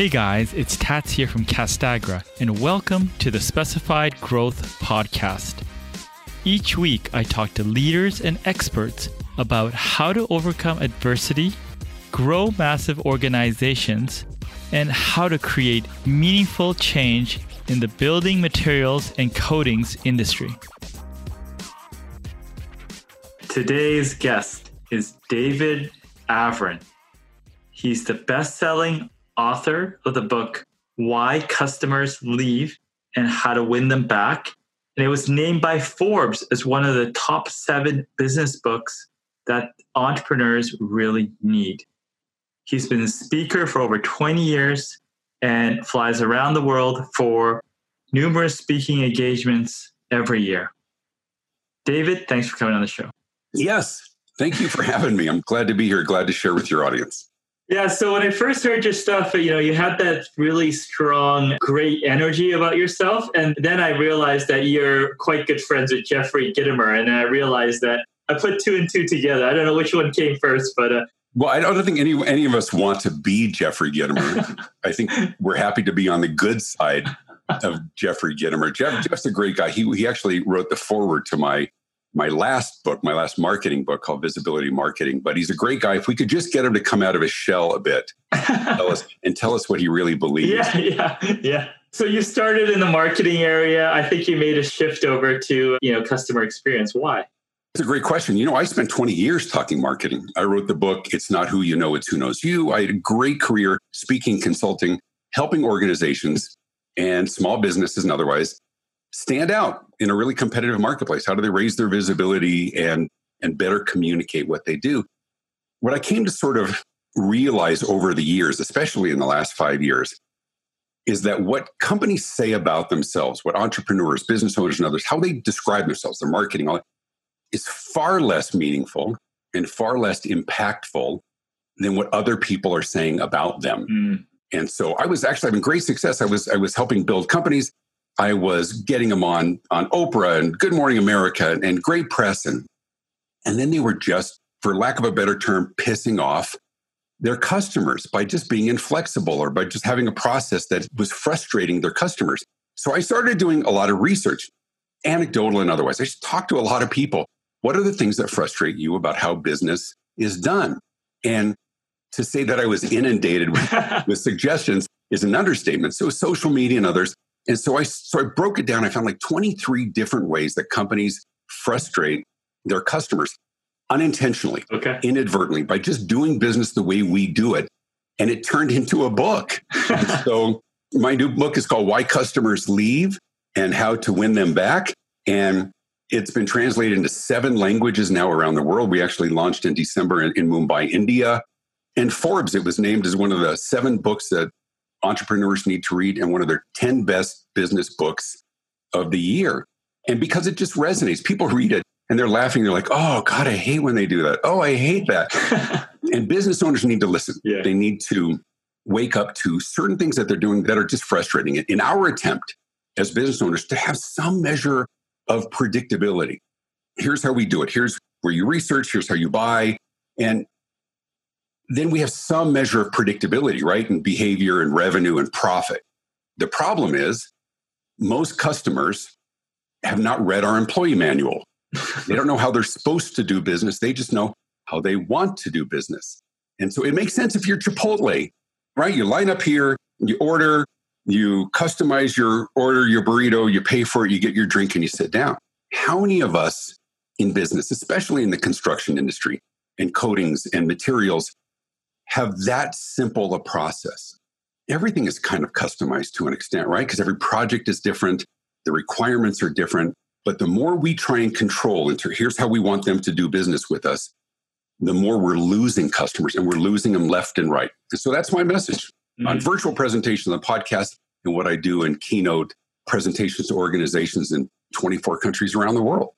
Hey guys, it's Tats here from Castagra, and welcome to the Specified Growth Podcast. Each week, I talk to leaders and experts about how to overcome adversity, grow massive organizations, and how to create meaningful change in the building materials and coatings industry. Today's guest is David Avrin. He's the best selling author of the book Why Customers Leave and How to Win Them Back. And it was named by Forbes as one of the top seven business books that entrepreneurs really need. He's been a speaker for over 20 years and flies around the world for numerous speaking engagements every year. David, thanks for coming on the show. Yes. Thank you for having me. I'm glad to be here, glad to share with your audience. Yeah, so when I first heard your stuff, you know, you had that really strong, great energy about yourself. And then I realized that you're quite good friends with Jeffrey Gitomer. And I realized that I put two and two together. I don't know which one came first, but. Uh, well, I don't think any, any of us want to be Jeffrey Gitomer. I think we're happy to be on the good side of Jeffrey Gitomer. Jeff, Jeff's a great guy. He, he actually wrote the foreword to my my last book, my last marketing book called Visibility Marketing. But he's a great guy. If we could just get him to come out of his shell a bit tell us, and tell us what he really believes. Yeah, yeah, yeah. So you started in the marketing area. I think you made a shift over to you know customer experience. Why? It's a great question. You know, I spent 20 years talking marketing. I wrote the book, It's Not Who You Know, It's Who Knows You. I had a great career speaking, consulting, helping organizations and small businesses and otherwise stand out in a really competitive marketplace? How do they raise their visibility and and better communicate what they do? What I came to sort of realize over the years, especially in the last five years, is that what companies say about themselves, what entrepreneurs, business owners, and others, how they describe themselves, their marketing, all that, is far less meaningful and far less impactful than what other people are saying about them. Mm. And so I was actually having great success. I was I was helping build companies I was getting them on on Oprah and Good Morning America and great press and and then they were just for lack of a better term pissing off their customers by just being inflexible or by just having a process that was frustrating their customers. So I started doing a lot of research, anecdotal and otherwise. I just talked to a lot of people. What are the things that frustrate you about how business is done? And to say that I was inundated with, with suggestions is an understatement. So social media and others, and so I so I broke it down. I found like 23 different ways that companies frustrate their customers unintentionally, okay. inadvertently, by just doing business the way we do it. And it turned into a book. so my new book is called Why Customers Leave and How to Win Them Back. And it's been translated into seven languages now around the world. We actually launched in December in, in Mumbai, India. And Forbes, it was named as one of the seven books that entrepreneurs need to read and one of their 10 best business books of the year. And because it just resonates, people read it and they're laughing. They're like, oh, God, I hate when they do that. Oh, I hate that. and business owners need to listen. Yeah. They need to wake up to certain things that they're doing that are just frustrating. In our attempt as business owners to have some measure of predictability, here's how we do it. Here's where you research, here's how you buy. And then we have some measure of predictability, right? And behavior and revenue and profit. The problem is most customers have not read our employee manual. they don't know how they're supposed to do business. They just know how they want to do business. And so it makes sense if you're Chipotle, right? You line up here, you order, you customize your order, your burrito, you pay for it, you get your drink, and you sit down. How many of us in business, especially in the construction industry and coatings and materials, have that simple a process. Everything is kind of customized to an extent, right? Because every project is different, the requirements are different. But the more we try and control and here's how we want them to do business with us, the more we're losing customers and we're losing them left and right. And so that's my message mm-hmm. on virtual presentations on the podcast and what I do in keynote presentations to organizations in 24 countries around the world.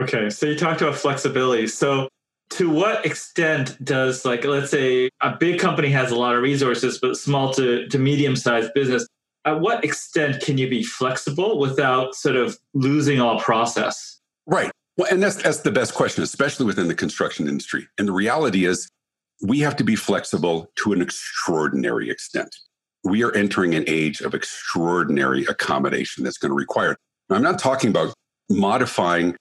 Okay, so you talked about flexibility. So to what extent does like let's say a big company has a lot of resources but small to, to medium sized business at what extent can you be flexible without sort of losing all process? Right. Well and that's that's the best question especially within the construction industry. And the reality is we have to be flexible to an extraordinary extent. We are entering an age of extraordinary accommodation that's going to require. Now, I'm not talking about modifying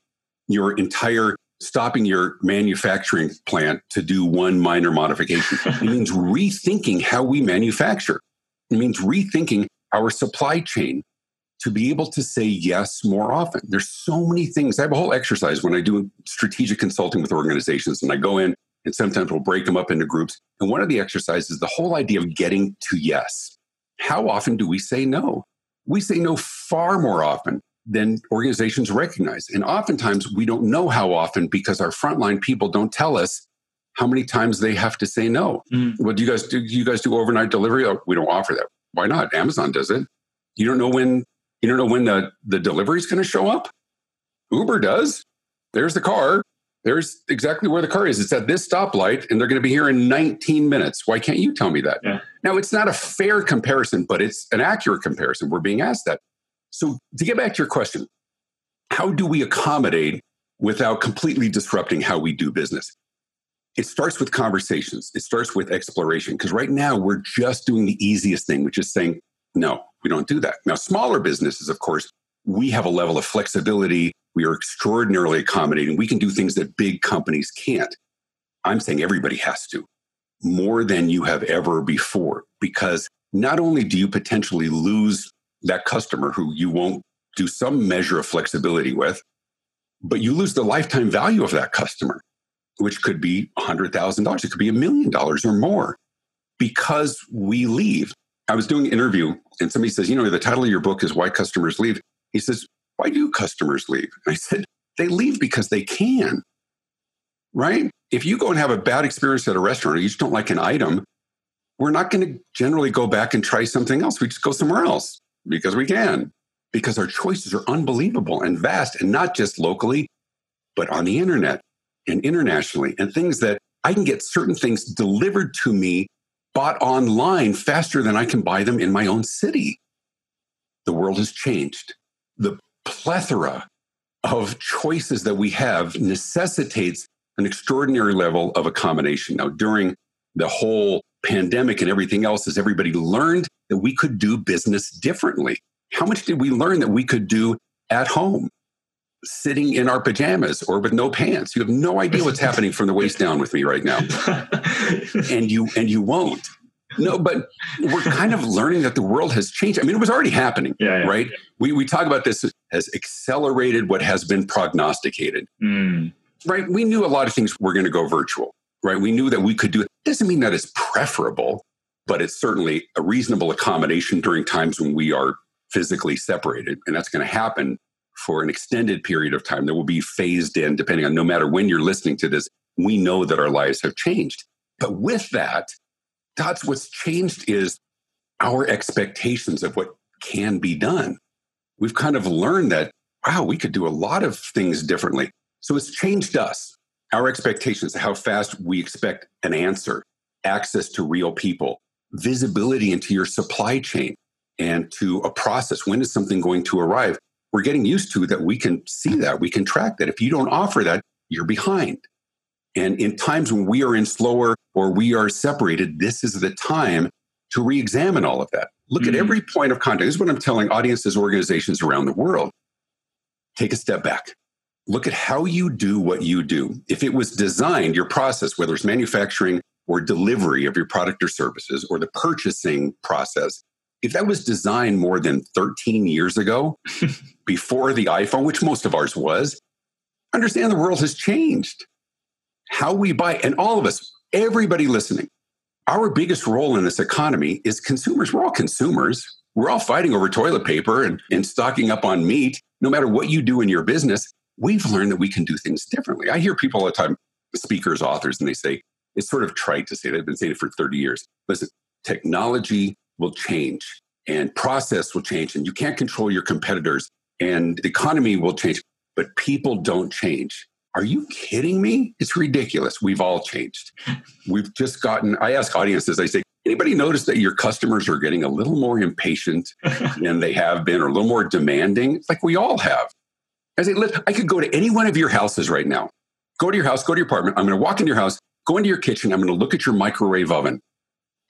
your entire stopping your manufacturing plant to do one minor modification. it means rethinking how we manufacture. It means rethinking our supply chain to be able to say yes more often. There's so many things. I have a whole exercise when I do strategic consulting with organizations and I go in and sometimes we'll break them up into groups. And one of the exercises is the whole idea of getting to yes. How often do we say no? We say no far more often than organizations recognize. And oftentimes we don't know how often because our frontline people don't tell us how many times they have to say no. Mm. What do you guys do? You guys do overnight delivery? Oh, we don't offer that. Why not? Amazon does it. You don't know when you don't know when the, the delivery is going to show up. Uber does. There's the car. There's exactly where the car is. It's at this stoplight, and they're going to be here in 19 minutes. Why can't you tell me that? Yeah. Now, it's not a fair comparison, but it's an accurate comparison. We're being asked that. So, to get back to your question, how do we accommodate without completely disrupting how we do business? It starts with conversations, it starts with exploration, because right now we're just doing the easiest thing, which is saying, no, we don't do that. Now, smaller businesses, of course, we have a level of flexibility. We are extraordinarily accommodating. We can do things that big companies can't. I'm saying everybody has to more than you have ever before, because not only do you potentially lose that customer who you won't do some measure of flexibility with, but you lose the lifetime value of that customer, which could be $100,000. It could be a million dollars or more because we leave. I was doing an interview and somebody says, You know, the title of your book is Why Customers Leave. He says, Why do customers leave? And I said, They leave because they can, right? If you go and have a bad experience at a restaurant or you just don't like an item, we're not going to generally go back and try something else. We just go somewhere else because we can, because our choices are unbelievable and vast, and not just locally, but on the internet and internationally, and things that I can get certain things delivered to me, bought online faster than I can buy them in my own city. The world has changed. The plethora of choices that we have necessitates an extraordinary level of accommodation. Now, during the whole pandemic and everything else, as everybody learned that we could do business differently. How much did we learn that we could do at home, sitting in our pajamas or with no pants? You have no idea what's happening from the waist down with me right now. and you and you won't. No, but we're kind of learning that the world has changed. I mean, it was already happening, yeah, yeah. right? We, we talk about this as accelerated what has been prognosticated, mm. right? We knew a lot of things were going to go virtual, right? We knew that we could do it. Doesn't mean that it's preferable but it's certainly a reasonable accommodation during times when we are physically separated. And that's going to happen for an extended period of time that will be phased in, depending on no matter when you're listening to this. We know that our lives have changed. But with that, that's what's changed is our expectations of what can be done. We've kind of learned that, wow, we could do a lot of things differently. So it's changed us, our expectations, how fast we expect an answer, access to real people, visibility into your supply chain and to a process. When is something going to arrive? We're getting used to that we can see that, we can track that. If you don't offer that, you're behind. And in times when we are in slower or we are separated, this is the time to re examine all of that. Look mm-hmm. at every point of contact. This is what I'm telling audiences, organizations around the world. Take a step back. Look at how you do what you do. If it was designed, your process, whether it's manufacturing or delivery of your product or services or the purchasing process, if that was designed more than 13 years ago, before the iPhone, which most of ours was, understand the world has changed. How we buy, and all of us, everybody listening, our biggest role in this economy is consumers. We're all consumers. We're all fighting over toilet paper and, and stocking up on meat. No matter what you do in your business, we've learned that we can do things differently. I hear people all the time, speakers, authors, and they say, it's sort of trite to say that. I've been saying it for 30 years. Listen, technology will change and process will change, and you can't control your competitors, and the economy will change, but people don't change. Are you kidding me? It's ridiculous. We've all changed. We've just gotten, I ask audiences, I say, anybody notice that your customers are getting a little more impatient than they have been or a little more demanding? It's like we all have. I say, I could go to any one of your houses right now. Go to your house, go to your apartment. I'm going to walk into your house go into your kitchen. I'm going to look at your microwave oven,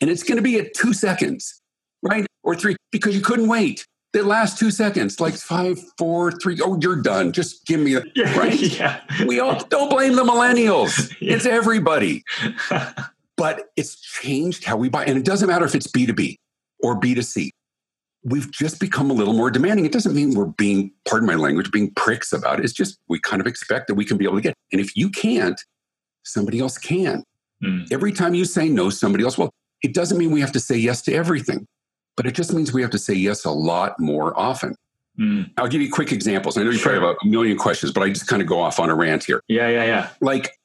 and it's going to be at two seconds. Right? Or three because you couldn't wait. The last two seconds, like five, four, three. Oh, you're done. Just give me a Yeah, right. yeah. We all don't blame the millennials. Yeah. It's everybody. But it's changed how we buy. And it doesn't matter if it's B2B or B2C. We've just become a little more demanding. It doesn't mean we're being, pardon my language, being pricks about it. It's just we kind of expect that we can be able to get. And if you can't, somebody else can. Mm. Every time you say no, somebody else will. It doesn't mean we have to say yes to everything, but it just means we have to say yes a lot more often. Mm. I'll give you quick examples. I know you Sure. probably have a million questions, but I just kind of go off on a rant here. Yeah, yeah, yeah. Like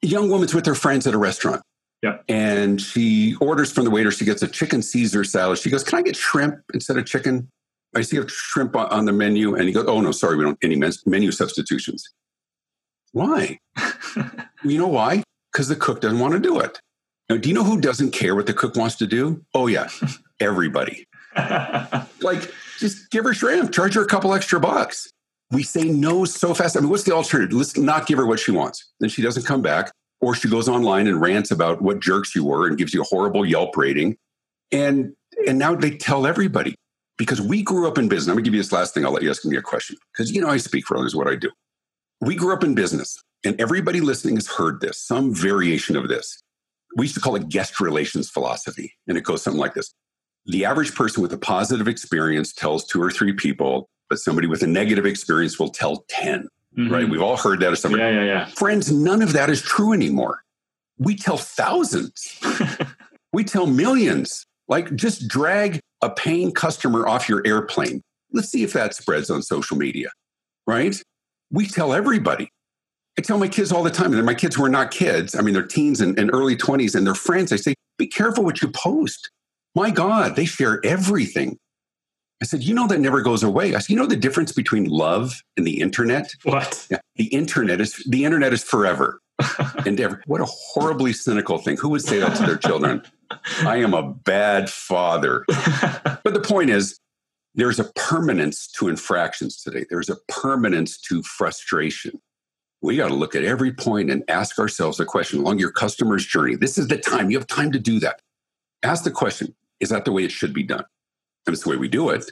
young woman's with her friends at a restaurant. Yeah. And she orders from the waiter. She gets a chicken Caesar salad. She goes, Can I get shrimp instead of chicken? I see a shrimp on- on the menu. And he goes, Oh, no, sorry, we don't any menu substitutions. Why? You know why? Because the cook doesn't want to do it. Now, do you know who doesn't care what the cook wants to do? Oh, yeah, everybody. Like, just give her shrimp, charge her a couple extra bucks. We say no so fast. I mean, what's the alternative? Let's not give her what she wants. Then she doesn't come back, or she goes online and rants about what jerks you were and gives you a horrible Yelp rating. And and now they tell everybody because we grew up in business. I'm gonna give you this last thing. I'll let you ask me a question because you know I speak for others. What I do. We grew up in business, and everybody listening has heard this, some variation of this. We used to call it guest relations philosophy, and it goes something like this the average person with a positive experience tells two or three people, but somebody with a negative experience will tell 10, Mhm. right? We've all heard that as somebody. Yeah, yeah, Friends, none of that is true anymore. We tell thousands, we tell millions. Like just drag a paying customer off your airplane. Let's see if that spreads on social media, right? We tell everybody. I tell my kids all the time, and my kids who are not kids, I mean, they're teens and, and early 20s and they're friends. I say, be careful what you post. My God, they share everything. I said, you know, that never goes away. I said, you know, the difference between love and the internet? what? Yeah, the internet is the internet is forever and ever. What a horribly cynical thing. Who would say that to their children? I am a bad father. But the point is, there's a permanence to infractions today. There's a permanence to frustration. We got to look at every point and ask ourselves a question along your customer's journey. This is the time. You have time to do that. Ask the question Is that the way it should be done? It's the way we do it.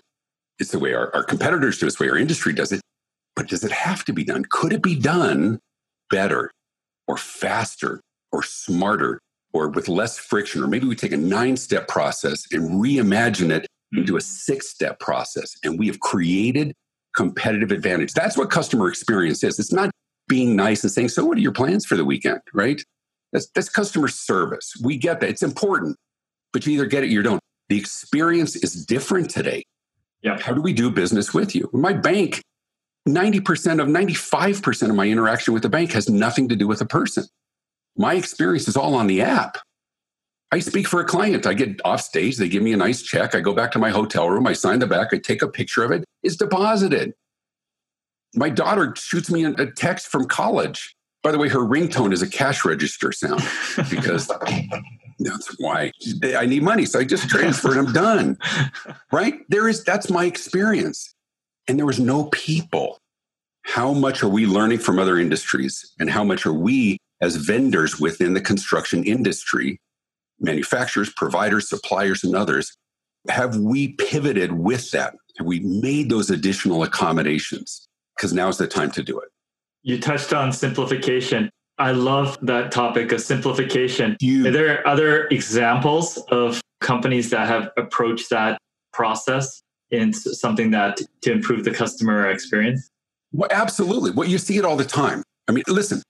It's the way our, our competitors do it. It's the way our industry does it. But does it have to be done? Could it be done better or faster or smarter or with less friction? Or maybe we take a nine step process and reimagine it into a six step process. And we have created competitive advantage. That's what customer experience is. It's not being nice and saying, So, what are your plans for the weekend? Right? That's, that's customer service. We get that. It's important, but you either get it or you don't. The experience is different today. Yeah. How do we do business with you? My bank, 90% of 95% of my interaction with the bank has nothing to do with a person. My experience is all on the app. I speak for a client. I get off stage. They give me a nice check. I go back to my hotel room. I sign the back. I take a picture of it. It's deposited. My daughter shoots me a text from college. By the way, her ringtone is a cash register sound because that's why I need money. So I just transfer it. I'm done. Right? There is, that's my experience. And there was no people. How much are we learning from other industries? And how much are we as vendors within the construction industry, manufacturers, providers, suppliers, and others, have we pivoted with that? Have we made those additional accommodations? Because now is the time to do it. you touched on simplification. I love that topic of simplification. Are there other examples of companies that have approached that process in something that to improve the customer experience? well, absolutely. Well, you see it all the time. I mean, listen,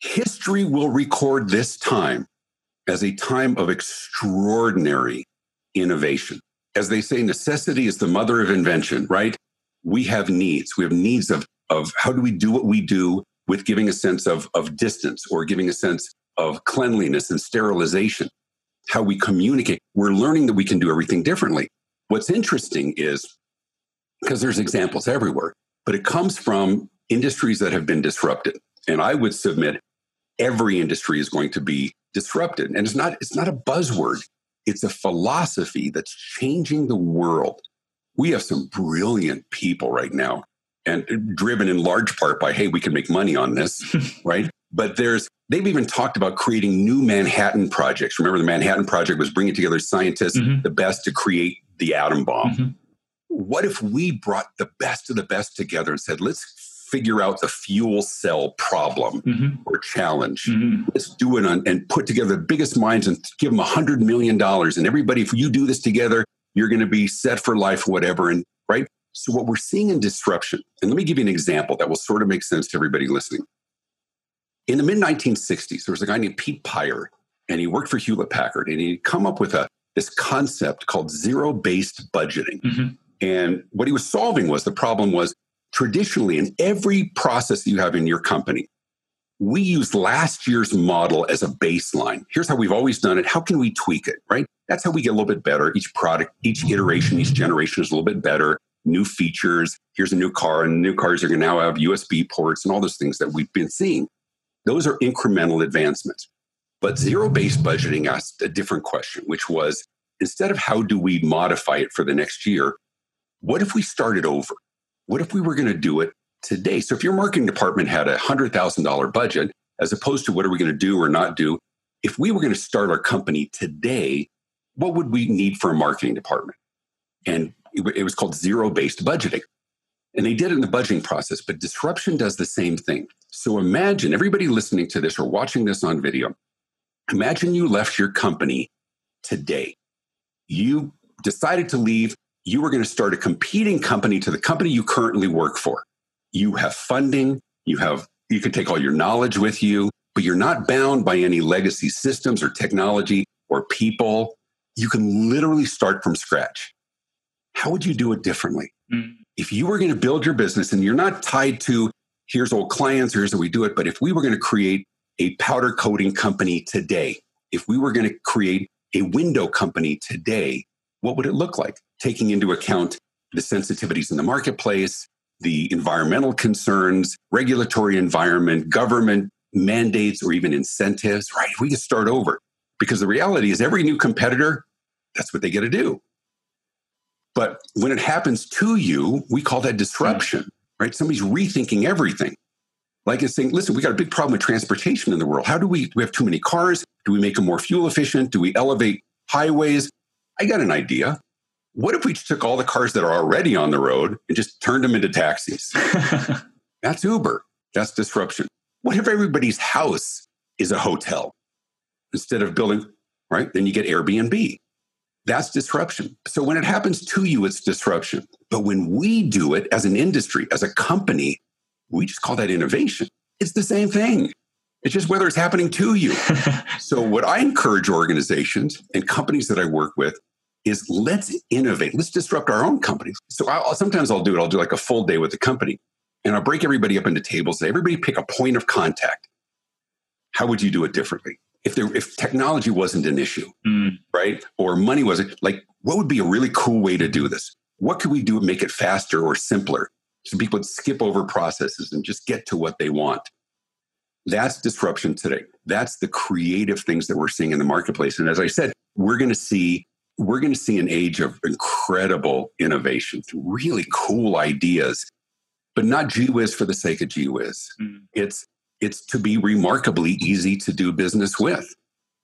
history will record this time as a time of extraordinary innovation. As they say, necessity is the mother of invention, right? We have needs. We have needs of, of how do we do what we do with giving a sense of, of distance or giving a sense of cleanliness and sterilization, how we communicate. We're learning that we can do everything differently. What's interesting is because there's examples everywhere, but it comes from industries that have been disrupted. And I would submit every industry is going to be disrupted. And it's not, it's not a buzzword. It's a philosophy that's changing the world. We have some brilliant people right now and driven in large part by, hey, we can make money on this, right? But there's, they've even talked about creating new Manhattan projects. Remember, the Manhattan Project was bringing together scientists, Mhm. the best to create the atom bomb. Mm-hmm. What if we brought the best of the best together and said, let's figure out the fuel cell problem mm-hmm. or challenge. Mm-hmm. Let's do it on, and put together the biggest minds and give them a hundred million dollars. And everybody, if you do this together, you're going to be set for life, whatever. And right. So what we're seeing in disruption, and let me give you an example that will sort of make sense to everybody listening. In the mid 1960s, there was a guy named Pete Pyhrr, and he worked for Hewlett Packard, and he'd come up with a this concept called zero-based budgeting. Mm-hmm. And what he was solving was the problem was traditionally in every process that you have in your company, we use last year's model as a baseline. Here's how we've always done it. How can we tweak it, right? That's how we get a little bit better. Each product, each iteration, each generation is a little bit better. New features. Here's a new car, and new cars are going to now have USB ports and all those things that we've been seeing. Those are incremental advancements. But zero based budgeting asked a different question, which was instead of how do we modify it for the next year, what if we started over? What if we were going to do it today? So if your marketing department had a $100,000 budget, as opposed to what are we going to do or not do, if we were going to start our company today, what would we need for a marketing department? And it was called zero based budgeting. And they did it in the budgeting process, but disruption does the same thing. So imagine everybody listening to this or watching this on video. Imagine you left your company today. You decided to leave you were going to start a competing company to the company you currently work for. You have funding, you have you can take all your knowledge with you, but you're not bound by any legacy systems or technology or people. You can literally start from scratch. How would you do it differently? Mm. If you were going to build your business and you're not tied to here's old clients, here's how we do it, but if we were going to create a powder coating company today, if we were going to create a window company today, what would it look like? Taking into account the sensitivities in the marketplace, the environmental concerns, regulatory environment, government mandates, or even incentives, right? We can start over because the reality is every new competitor, that's what they get to do. But when it happens to you, we call that disruption, right? Somebody's rethinking everything. Like it's saying, listen, we got a big problem with transportation in the world. How do we, do we have too many cars? Do we make them more fuel efficient? Do we elevate highways? I got an idea. What if we took all the cars that are already on the road and just turned them into taxis? That's Uber. That's disruption. What if everybody's house is a hotel instead of building, right? Then you get Airbnb. That's disruption. So when it happens to you, it's disruption. But when we do it as an industry, as a company, we just call that innovation. It's the same thing. It's just whether it's happening to you. so, what I encourage organizations and companies that I work with is let's innovate. Let's disrupt our own companies. So, I'll, sometimes I'll do it. I'll do like a full day with the company and I'll break everybody up into tables. Everybody pick a point of contact. How would you do it differently? If there, if technology wasn't an issue, mm. right, or money wasn't, like, what would be a really cool way to do this? What could we do to make it faster or simpler, so people would skip over processes and just get to what they want? That's disruption today. That's the creative things that we're seeing in the marketplace. And as I said, we're going to see we're going to see an age of incredible innovation, really cool ideas, but not gee whiz for the sake of gee whiz. Mm. It's it's to be remarkably easy to do business with.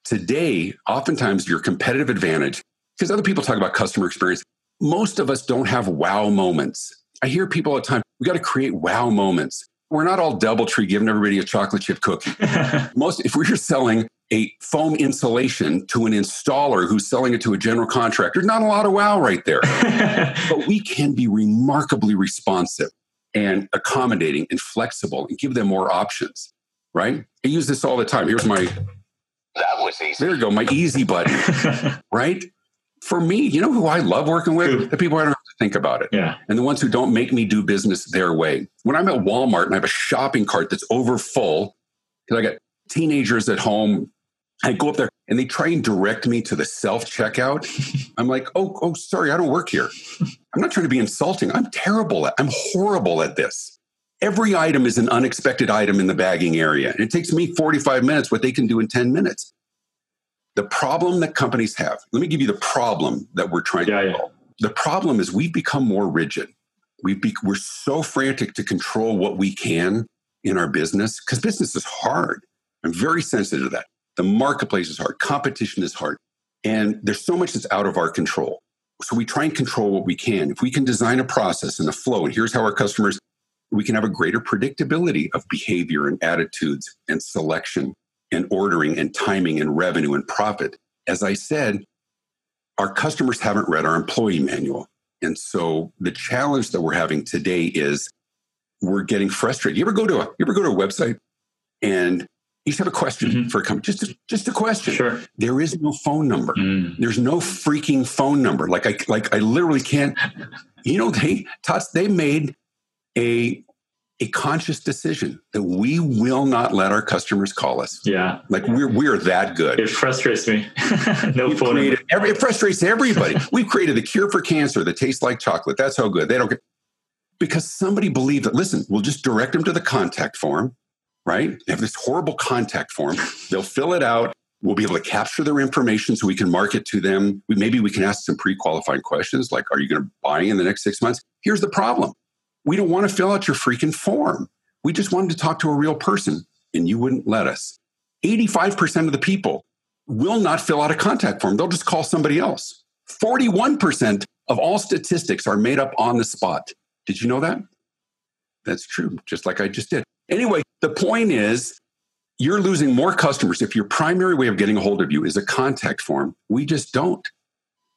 Today, oftentimes your competitive advantage, because other people talk about customer experience, most of us don't have wow moments. I hear people all the time, we got to create wow moments we're not all DoubleTree giving everybody a chocolate chip cookie. Most, if we're selling a foam insulation to an installer who's selling it to a general contractor, not a lot of wow right there. but we can be remarkably responsive and accommodating and flexible and give them more options, right? I use this all the time. Here's my. That was easy. There you go, my easy button, right? For me, you know who I love working with? The people I don't have to think about it. Yeah. And the ones who don't make me do business their way. When I'm at Walmart and I have a shopping cart that's over full, because I got teenagers at home, I go up there and they try and direct me to the self checkout. I'm like, oh, oh, sorry, I don't work here. I'm not trying to be insulting. I'm terrible at, I'm horrible at this. Every item is an unexpected item in the bagging area. And it takes me 45 minutes what they can do in 10 minutes. The problem that companies have, let me give you the problem that we're trying yeah, to solve. Yeah the problem is we've become more rigid. We be, we're so frantic to control what we can in our business because business is hard. I'm very sensitive to that. The marketplace is hard. Competition is hard. And there's so much that's out of our control. So we try and control what we can. If we can design a process and a flow, and here's how our customers, we can have a greater predictability of behavior and attitudes and selection and ordering and timing and revenue and profit. As I said, our customers haven't read our employee manual. And so the challenge that we're having today is we're getting frustrated. You ever go to a you ever go to a website and you just have a question mm-hmm. for a company, just a, just a question. Sure. There is no phone number. Mm. There's no freaking phone number. Like I like I literally can't. You know they they made a a conscious decision that we will not let our customers call us. Yeah. Like we're we're that good. It frustrates me. no We've phone every, it frustrates everybody. We've created the cure for cancer that tastes like chocolate. That's how good. They don't get because somebody believed that listen, we'll just direct them to the contact form, right? They have this horrible contact form. They'll fill it out. We'll be able to capture their information so we can market to them. We, maybe we can ask some pre-qualifying questions like, are you going to buy in the next six months? Here's the problem we don't want to fill out your freaking form. We just wanted to talk to a real person, and you wouldn't let us. 85% of the people will not fill out a contact form. They'll just call somebody else. 41% of all statistics are made up on the spot. Did you know that? That's true, just like I just did. Anyway, the point is you're losing more customers if your primary way of getting a hold of you is a contact form. We just don't.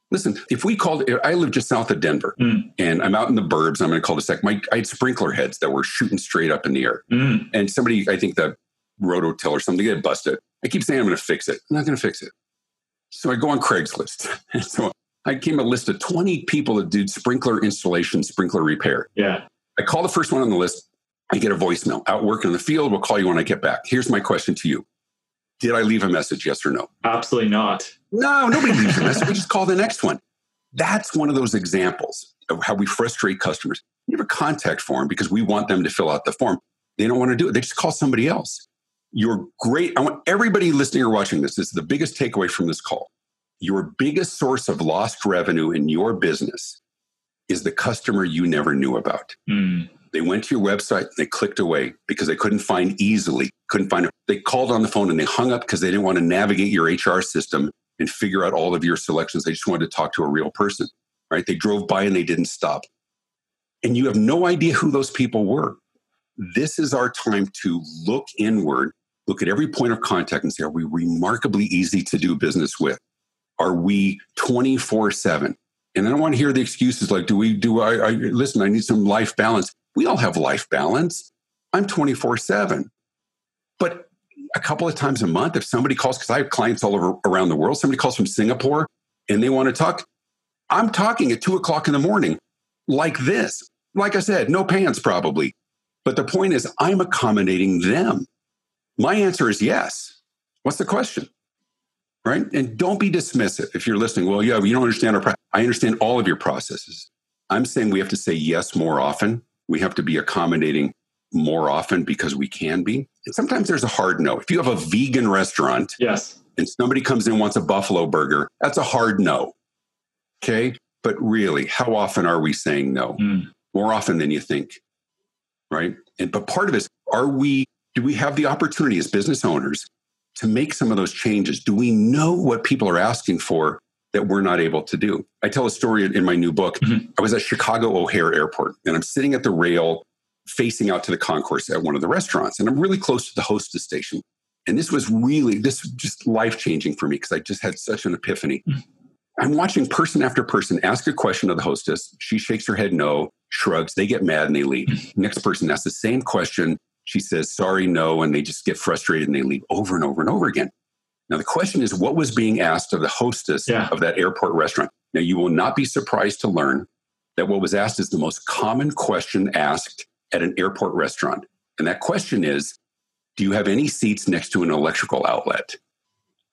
Listen, if we called, I live just south of Denver mm. and I'm out in the burbs. I'm going to call this like my, I had sprinkler heads that were shooting straight up in the air. Mm. And somebody, I think the rototill or something, get busted. I keep saying I'm going to fix it. I'm not going to fix it. So I go on Craigslist. And so I came a list of 20 people that did sprinkler installation, sprinkler repair. Yeah. I call the first one on the list. I get a voicemail out working in the field. We'll call you when I get back. Here's my question to you. Did I leave a message? Yes or no? Absolutely not. No, nobody leaves a message. We just call the next one. That's one of those examples of how we frustrate customers. We have a contact form because we want them to fill out the form. They don't want to do it. They just call somebody else. You're great. I want everybody listening or watching this. This is the biggest takeaway from this call. Your biggest source of lost revenue in your business is the customer you never knew about. Mm. They went to your website and they clicked away because they couldn't find easily, couldn't find it. They called on the phone and they hung up because they didn't want to navigate your HR system and figure out all of your selections. They just wanted to talk to a real person, right? They drove by and they didn't stop. And you have no idea who those people were. This is our time to look inward, look at every point of contact and say, are we remarkably easy to do business with? Are we 24 7? And I don't want to hear the excuses like, do we, do I, I listen, I need some life balance. We all have life balance. I'm 24 7. But a couple of times a month, if somebody calls, because I have clients all over around the world, somebody calls from Singapore and they want to talk, I'm talking at two o'clock in the morning like this. Like I said, no pants probably. But the point is, I'm accommodating them. My answer is yes. What's the question? Right? And don't be dismissive if you're listening. Well, yeah, you don't understand our. Pro- I understand all of your processes. I'm saying we have to say yes more often we have to be accommodating more often because we can be. And sometimes there's a hard no. If you have a vegan restaurant, yes, and somebody comes in wants a buffalo burger, that's a hard no. Okay, but really, how often are we saying no? Mm. More often than you think, right? And but part of this, are we? Do we have the opportunity as business owners to make some of those changes? Do we know what people are asking for that we're not able to do. I tell a story in my new book. Mm-hmm. I was at Chicago O'Hare Airport and I'm sitting at the rail facing out to the concourse at one of the restaurants and I'm really close to the hostess station. And this was really, this was just life changing for me because I just had such an epiphany. Mm-hmm. I'm watching person after person ask a question of the hostess. She shakes her head no, shrugs, they get mad and they leave. Mm-hmm. Next person asks the same question. She says, sorry, no, and they just get frustrated and they leave over and over and over again. Now, the question is what was being asked of the hostess yeah. of that airport restaurant? Now, you will not be surprised to learn that what was asked is the most common question asked at an airport restaurant. And that question is Do you have any seats next to an electrical outlet?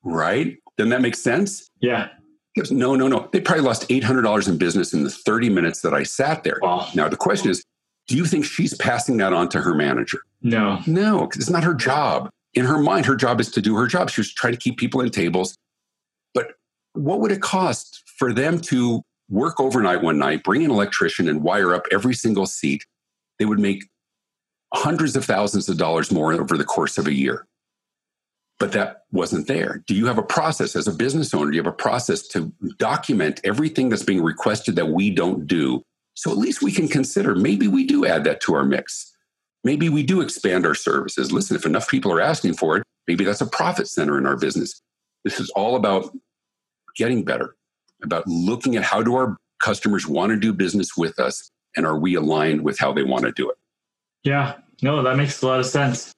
Right? Doesn't that make sense? Yeah. Goes, no, no, no. They probably lost $800 in business in the 30 minutes that I sat there. Wow. Now, the question is do you think she's passing that on to her manager? No. No, because it's not her job in her mind, her job is to do her job. She's trying to keep people in tables. But what would it cost for them to work overnight one night, bring an electrician and wire up every single seat? They would make hundreds of thousands of dollars more over the course of a year. but that wasn't there. Do you have a process as a business owner? Do you have a process to document everything that's being requested that we don't do? So at least we can consider maybe we do add that to our mix. Maybe we do expand our services. Listen, if enough people are asking for it, maybe that's a profit center in our business. This is all about getting better, about looking at how do our customers want to do business with us and are we aligned with how they want to do it? Yeah, no, that makes a lot of sense.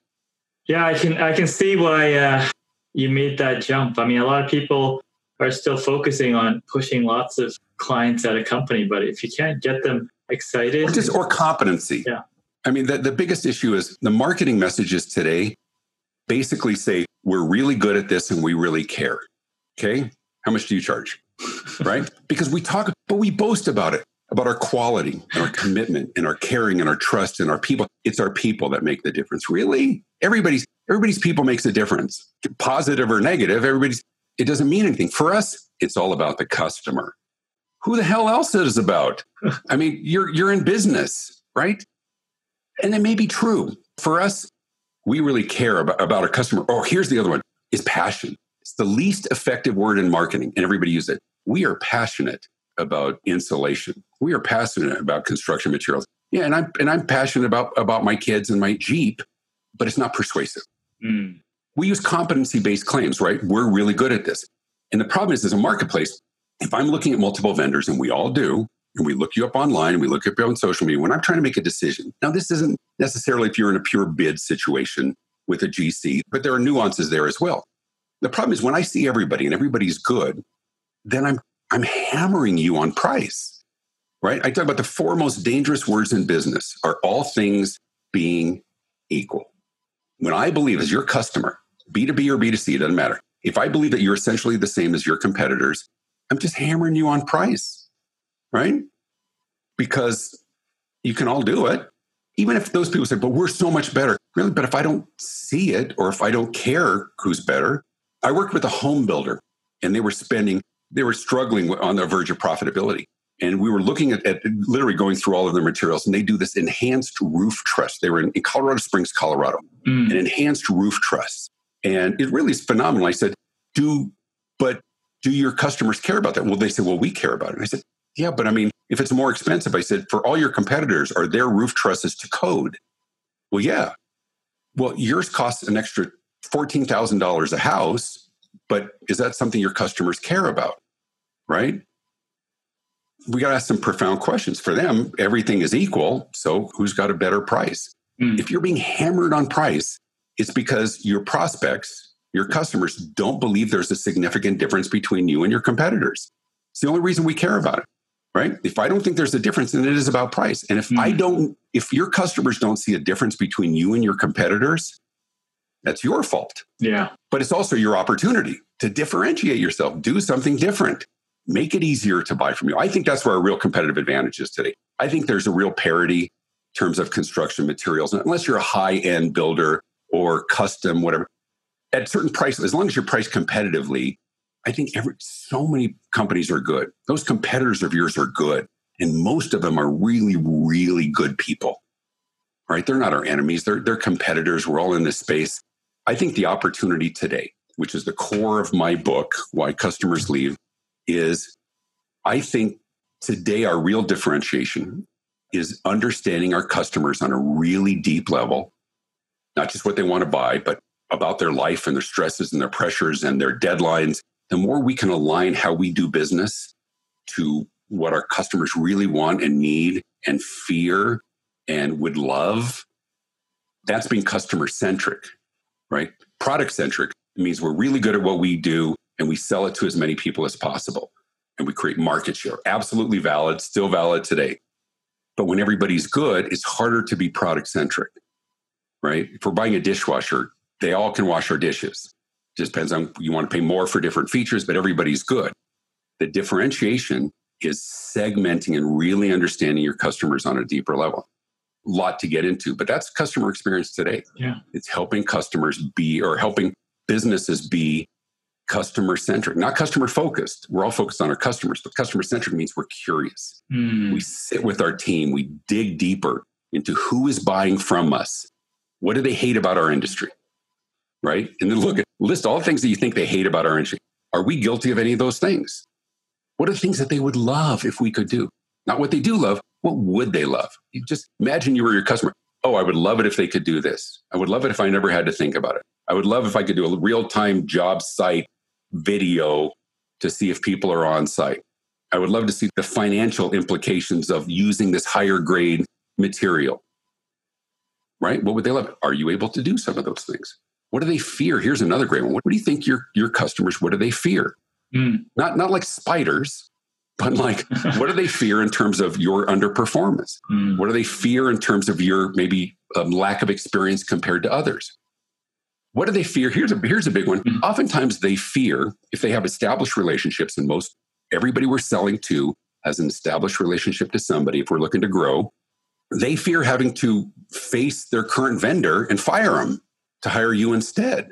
Yeah, I can I can see why uh, you made that jump. I mean, a lot of people are still focusing on pushing lots of clients at a company, but if you can't get them excited, or, just, or competency. Yeah. I mean, the, the biggest issue is the marketing messages today basically say, we're really good at this and we really care. Okay. How much do you charge? right? Because we talk, but we boast about it about our quality and our commitment and our caring and our trust and our people. It's our people that make the difference. Really? Everybody's everybody's people makes a difference. Positive or negative, everybody's it doesn't mean anything. For us, it's all about the customer. Who the hell else is about? I mean, you're you're in business, right? And it may be true. For us, we really care about, about our customer. Oh, here's the other one is passion. It's the least effective word in marketing, and everybody uses it. We are passionate about insulation. We are passionate about construction materials. Yeah, and I'm and I'm passionate about about my kids and my Jeep, but it's not persuasive. Mm. We use competency based claims, right? We're really good at this. And the problem is, as a marketplace, if I'm looking at multiple vendors, and we all do, and we look you up online and we look up on social media, when I'm trying to make a decision, now this isn't necessarily if you're in a pure bid situation with a GC, but there are nuances there as well. The problem is when I see everybody and everybody's good, then I'm I'm hammering you on price, right? I talk about the four most dangerous words in business are all things being equal. When I believe as your customer, B2B or B2C, it doesn't matter. If I believe that you're essentially the same as your competitors, I'm just hammering you on price, right? Because you can all do it. Even if those people say, but we're so much better. Really, but if I don't see it or if I don't care who's better, I worked with a home builder and they were spending they were struggling on the verge of profitability. And we were looking at, at, literally going through all of their materials, and they do this enhanced roof truss. They were in, in Colorado Springs, Colorado, mm. an enhanced roof truss. And it really is phenomenal. I said, Do, but do your customers care about that? Well, they said, Well, we care about it. And I said, Yeah, but I mean, if it's more expensive, I said, For all your competitors, are their roof trusses to code? Well, yeah. Well, yours costs an extra $14,000 a house, but is that something your customers care about? right? We got to ask some profound questions. For them, everything is equal. So who's got a better price? Mm. If you're being hammered on price, it's because your prospects, your customers don't believe there's a significant difference between you and your competitors. It's the only reason we care about it, right? If I don't think there's a difference, then it is about price. And if mm. I don't, if your customers don't see a difference between you and your competitors, that's your fault. Yeah. But it's also your opportunity to differentiate yourself, do something different make it easier to buy from you. I think that's where our real competitive advantage is today. I think there's a real parity in terms of construction materials, unless you're a high end builder or custom, whatever. At certain prices, as long as you're priced competitively, I think every so many companies are good. Those competitors of yours are good, and most of them are really, really good people. Right? They're not our enemies. They're they're competitors. We're all in this space. I think the opportunity today, which is the core of my book, Why Customers Leave, is I think today our real differentiation is understanding our customers on a really deep level, not just what they want to buy, but about their life and their stresses and their pressures and their deadlines. The more we can align how we do business to what our customers really want and need and fear and would love, that's being customer centric, right? Product centric means we're really good at what we do and we sell it to as many people as possible. And we create market share. Absolutely valid, still valid today. But when everybody's good, it's harder to be product centric, right? If we're buying a dishwasher, they all can wash our dishes. Just depends on you want to pay more for different features, but everybody's good. The differentiation is segmenting and really understanding your customers on a deeper level. A lot to get into, but that's customer experience today. Yeah. It's helping customers be or helping businesses be customer centric, not customer focused. We're all focused on our customers, but customer centric means we're curious. Mm. We sit with our team, we dig deeper into who is buying from us. What do they hate about our industry? Right? And then look at list all the things that you think they hate about our industry. Are we guilty of any of those things? What are things that they would love if we could do? Not what they do love, what would they love? You just imagine you were your customer. Oh, I would love it if they could do this. I would love it if I never had to think about it. I would love if I could do a real time job site video to see if people are on site. I would love to see the financial implications of using this higher grade material. Right? What would they love? Are you able to do some of those things? What do they fear? Here's another great one. What do you think your, your customers, what do they fear? Mm. Not, not like spiders, but like, what do they fear in terms of your underperformance? Mm. What do they fear in terms of your maybe um, lack of experience compared to others? What do they fear? Here's a, here's a big one. Mm. Oftentimes they fear if they have established relationships, and most everybody we're selling to has an established relationship to somebody. If we're looking to grow, they fear having to face their current vendor and fire them to hire you instead.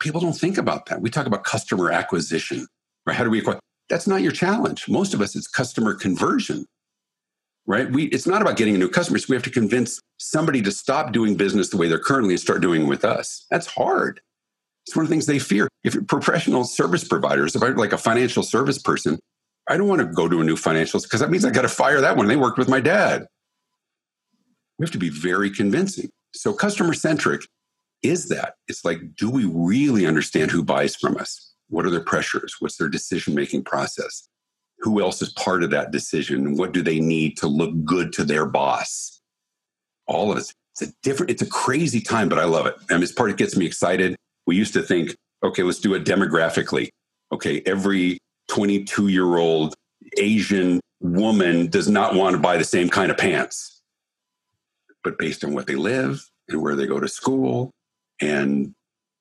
People don't think about that. We talk about customer acquisition, right? How do we acquire? That's not your challenge. Most of us, it's customer conversion, right? We, it's not about getting a new customer. So we have to convince somebody to stop doing business the way they're currently and start doing with us. That's hard. It's one of the things they fear. If you're professional service providers, if I'm like a financial service person, I don't want to go to a new financials because that means I got to fire that one. They worked with my dad. We have to be very convincing. So customer centric is that. It's like, do we really understand who buys from us? What are their pressures? What's their decision making process? Who else is part of that decision? What do they need to look good to their boss? All of it. It's a different, it's a crazy time, but I love it. I mean, it's part that gets me excited. We used to think, okay, let's do it demographically. Okay, every 22 year old Asian woman does not want to buy the same kind of pants. But based on what they live and where they go to school and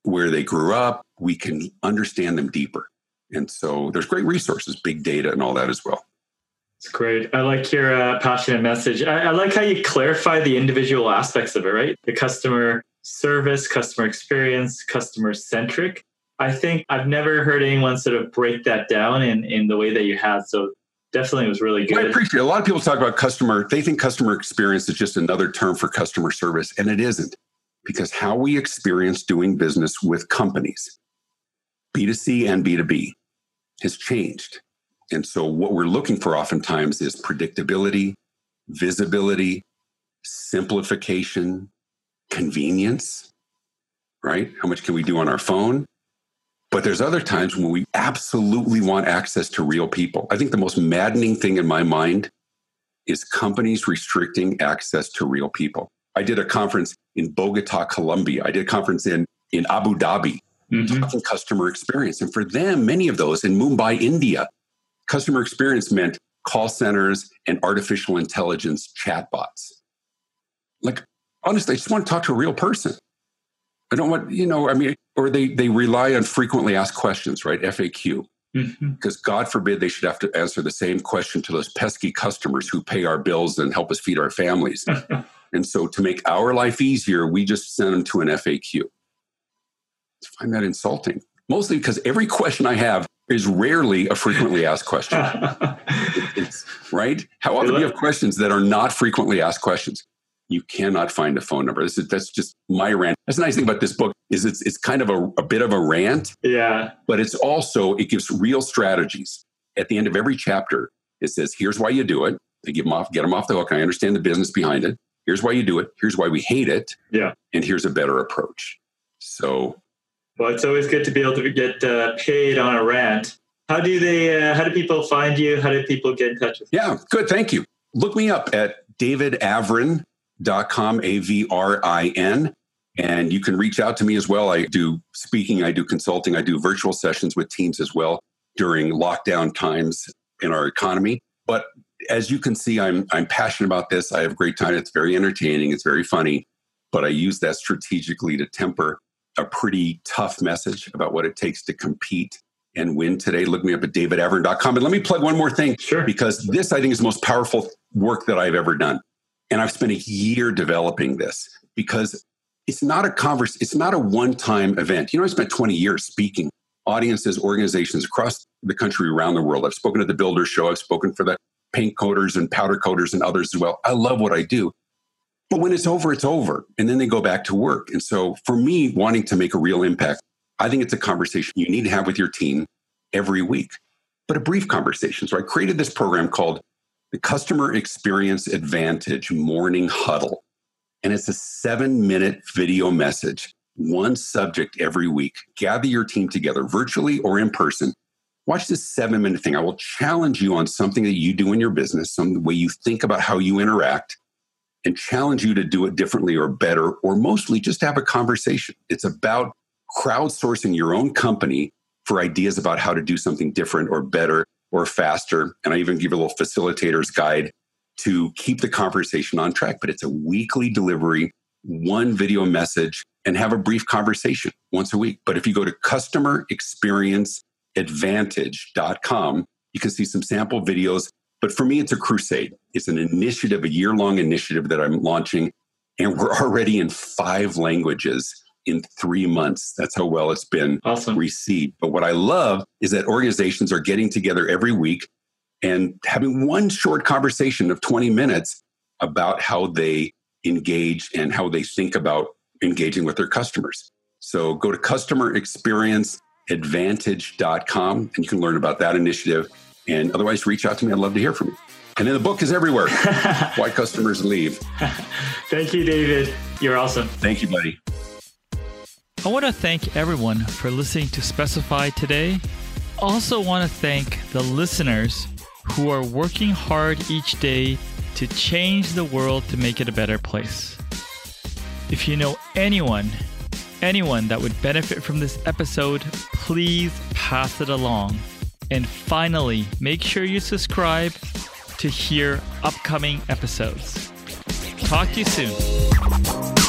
where they grew up, we can understand them deeper. And so there's great resources, big data, and all that as well. It's great. I like your uh, passionate message. I, I, like how you clarify the individual aspects of it, right? The customer service, customer experience, customer centric. I think I've never heard anyone sort of break that down in, in the way that you had. So definitely it was really good. I appreciate it. A lot of people talk about customer, they think customer experience is just another term for customer service, and it isn't because how we experience doing business with companies, B2C and B2B, has changed. And so, what we're looking for oftentimes is predictability, visibility, simplification, convenience, right? How much can we do on our phone? But there's other times when we absolutely want access to real people. I think the most maddening thing in my mind is companies restricting access to real people. I did a conference in Bogota, Colombia. I did a conference in, in Abu Dhabi, mm-hmm. talking customer experience. And for them, many of those in Mumbai, India, customer experience meant call centers and artificial intelligence chatbots. Like, honestly, I just want to talk to a real person. I don't want, you know, I mean, or they, they rely on frequently asked questions, right? FAQ. Mm-hmm. Because God forbid they should have to answer the same question to those pesky customers who pay our bills and help us feed our families. And so to make our life easier, we just send them to an FAQ. I find that insulting, mostly because every question I have is rarely a frequently asked question. it's, right? How often do you have questions that are not frequently asked questions? You cannot find a phone number. This is, that's just my rant. That's the nice thing about this book is it's it's kind of a, a bit of a rant. Yeah. But it's also it gives real strategies. At the end of every chapter, it says, "Here's why you do it." They give them off, get them off the hook. I understand the business behind it. Here's why you do it. Here's why we hate it. Yeah. And here's a better approach. So. Well, it's always good to be able to get uh, paid on a rant. How do they? Uh, how do people find you? How do people get in touch with you? Yeah, good. Thank you. Look me up at davidavrin.com, A V R I N. And you can reach out to me as well. I do speaking, I do consulting, I do virtual sessions with teams as well during lockdown times in our economy. But as you can see, I'm I'm passionate about this. I have great time. It's very entertaining. It's very funny, but I use that strategically to temper a pretty tough message about what it takes to compete and win today. Look me up at davidavrin.com. And let me plug one more thing, sure. because this I think is the most powerful work that I've ever done. And I've spent a year developing this because it's not a converse, it's not a one-time event. You know, I spent 20 years speaking audiences, organizations across the country, around the world. I've spoken at the Builder Show. I've spoken for the paint coaters and powder coaters and others as well. I love what I do. But when it's over, it's over. And then they go back to work. And so for me, wanting to make a real impact, I think it's a conversation you need to have with your team every week, but a brief conversation. So I created this program called the Customer Experience Advantage Morning Huddle. And it's a seven minute video message, one subject every week. Gather your team together virtually or in person. Watch this seven minute thing. I will challenge you on something that you do in your business, some way you think about how you interact, and challenge you to do it differently or better, or mostly just have a conversation. It's about crowdsourcing your own company for ideas about how to do something different or better or faster. And I even give a little facilitator's guide to keep the conversation on track. But it's a weekly delivery, one video message, and have a brief conversation once a week. But if you go to customerexperienceadvantage.com, you can see some sample videos. But for me, it's a crusade. It's an initiative, a year long initiative that I'm launching. And we're already in five languages in three months. That's how well it's been awesome. received. But what I love is that organizations are getting together every week and having one short conversation of 20 minutes about how they engage and how they think about engaging with their customers. So go to customerexperienceadvantage.com and you can learn about that initiative. And otherwise, reach out to me. I'd love to hear from you. And then the book is everywhere. Why customers leave. Thank you, David. You're awesome. Thank you, buddy. I want to thank everyone for listening to Specify today. Also, want to thank the listeners who are working hard each day to change the world to make it a better place. If you know anyone, anyone that would benefit from this episode, please pass it along. And finally, make sure you subscribe to hear upcoming episodes. Talk to you soon.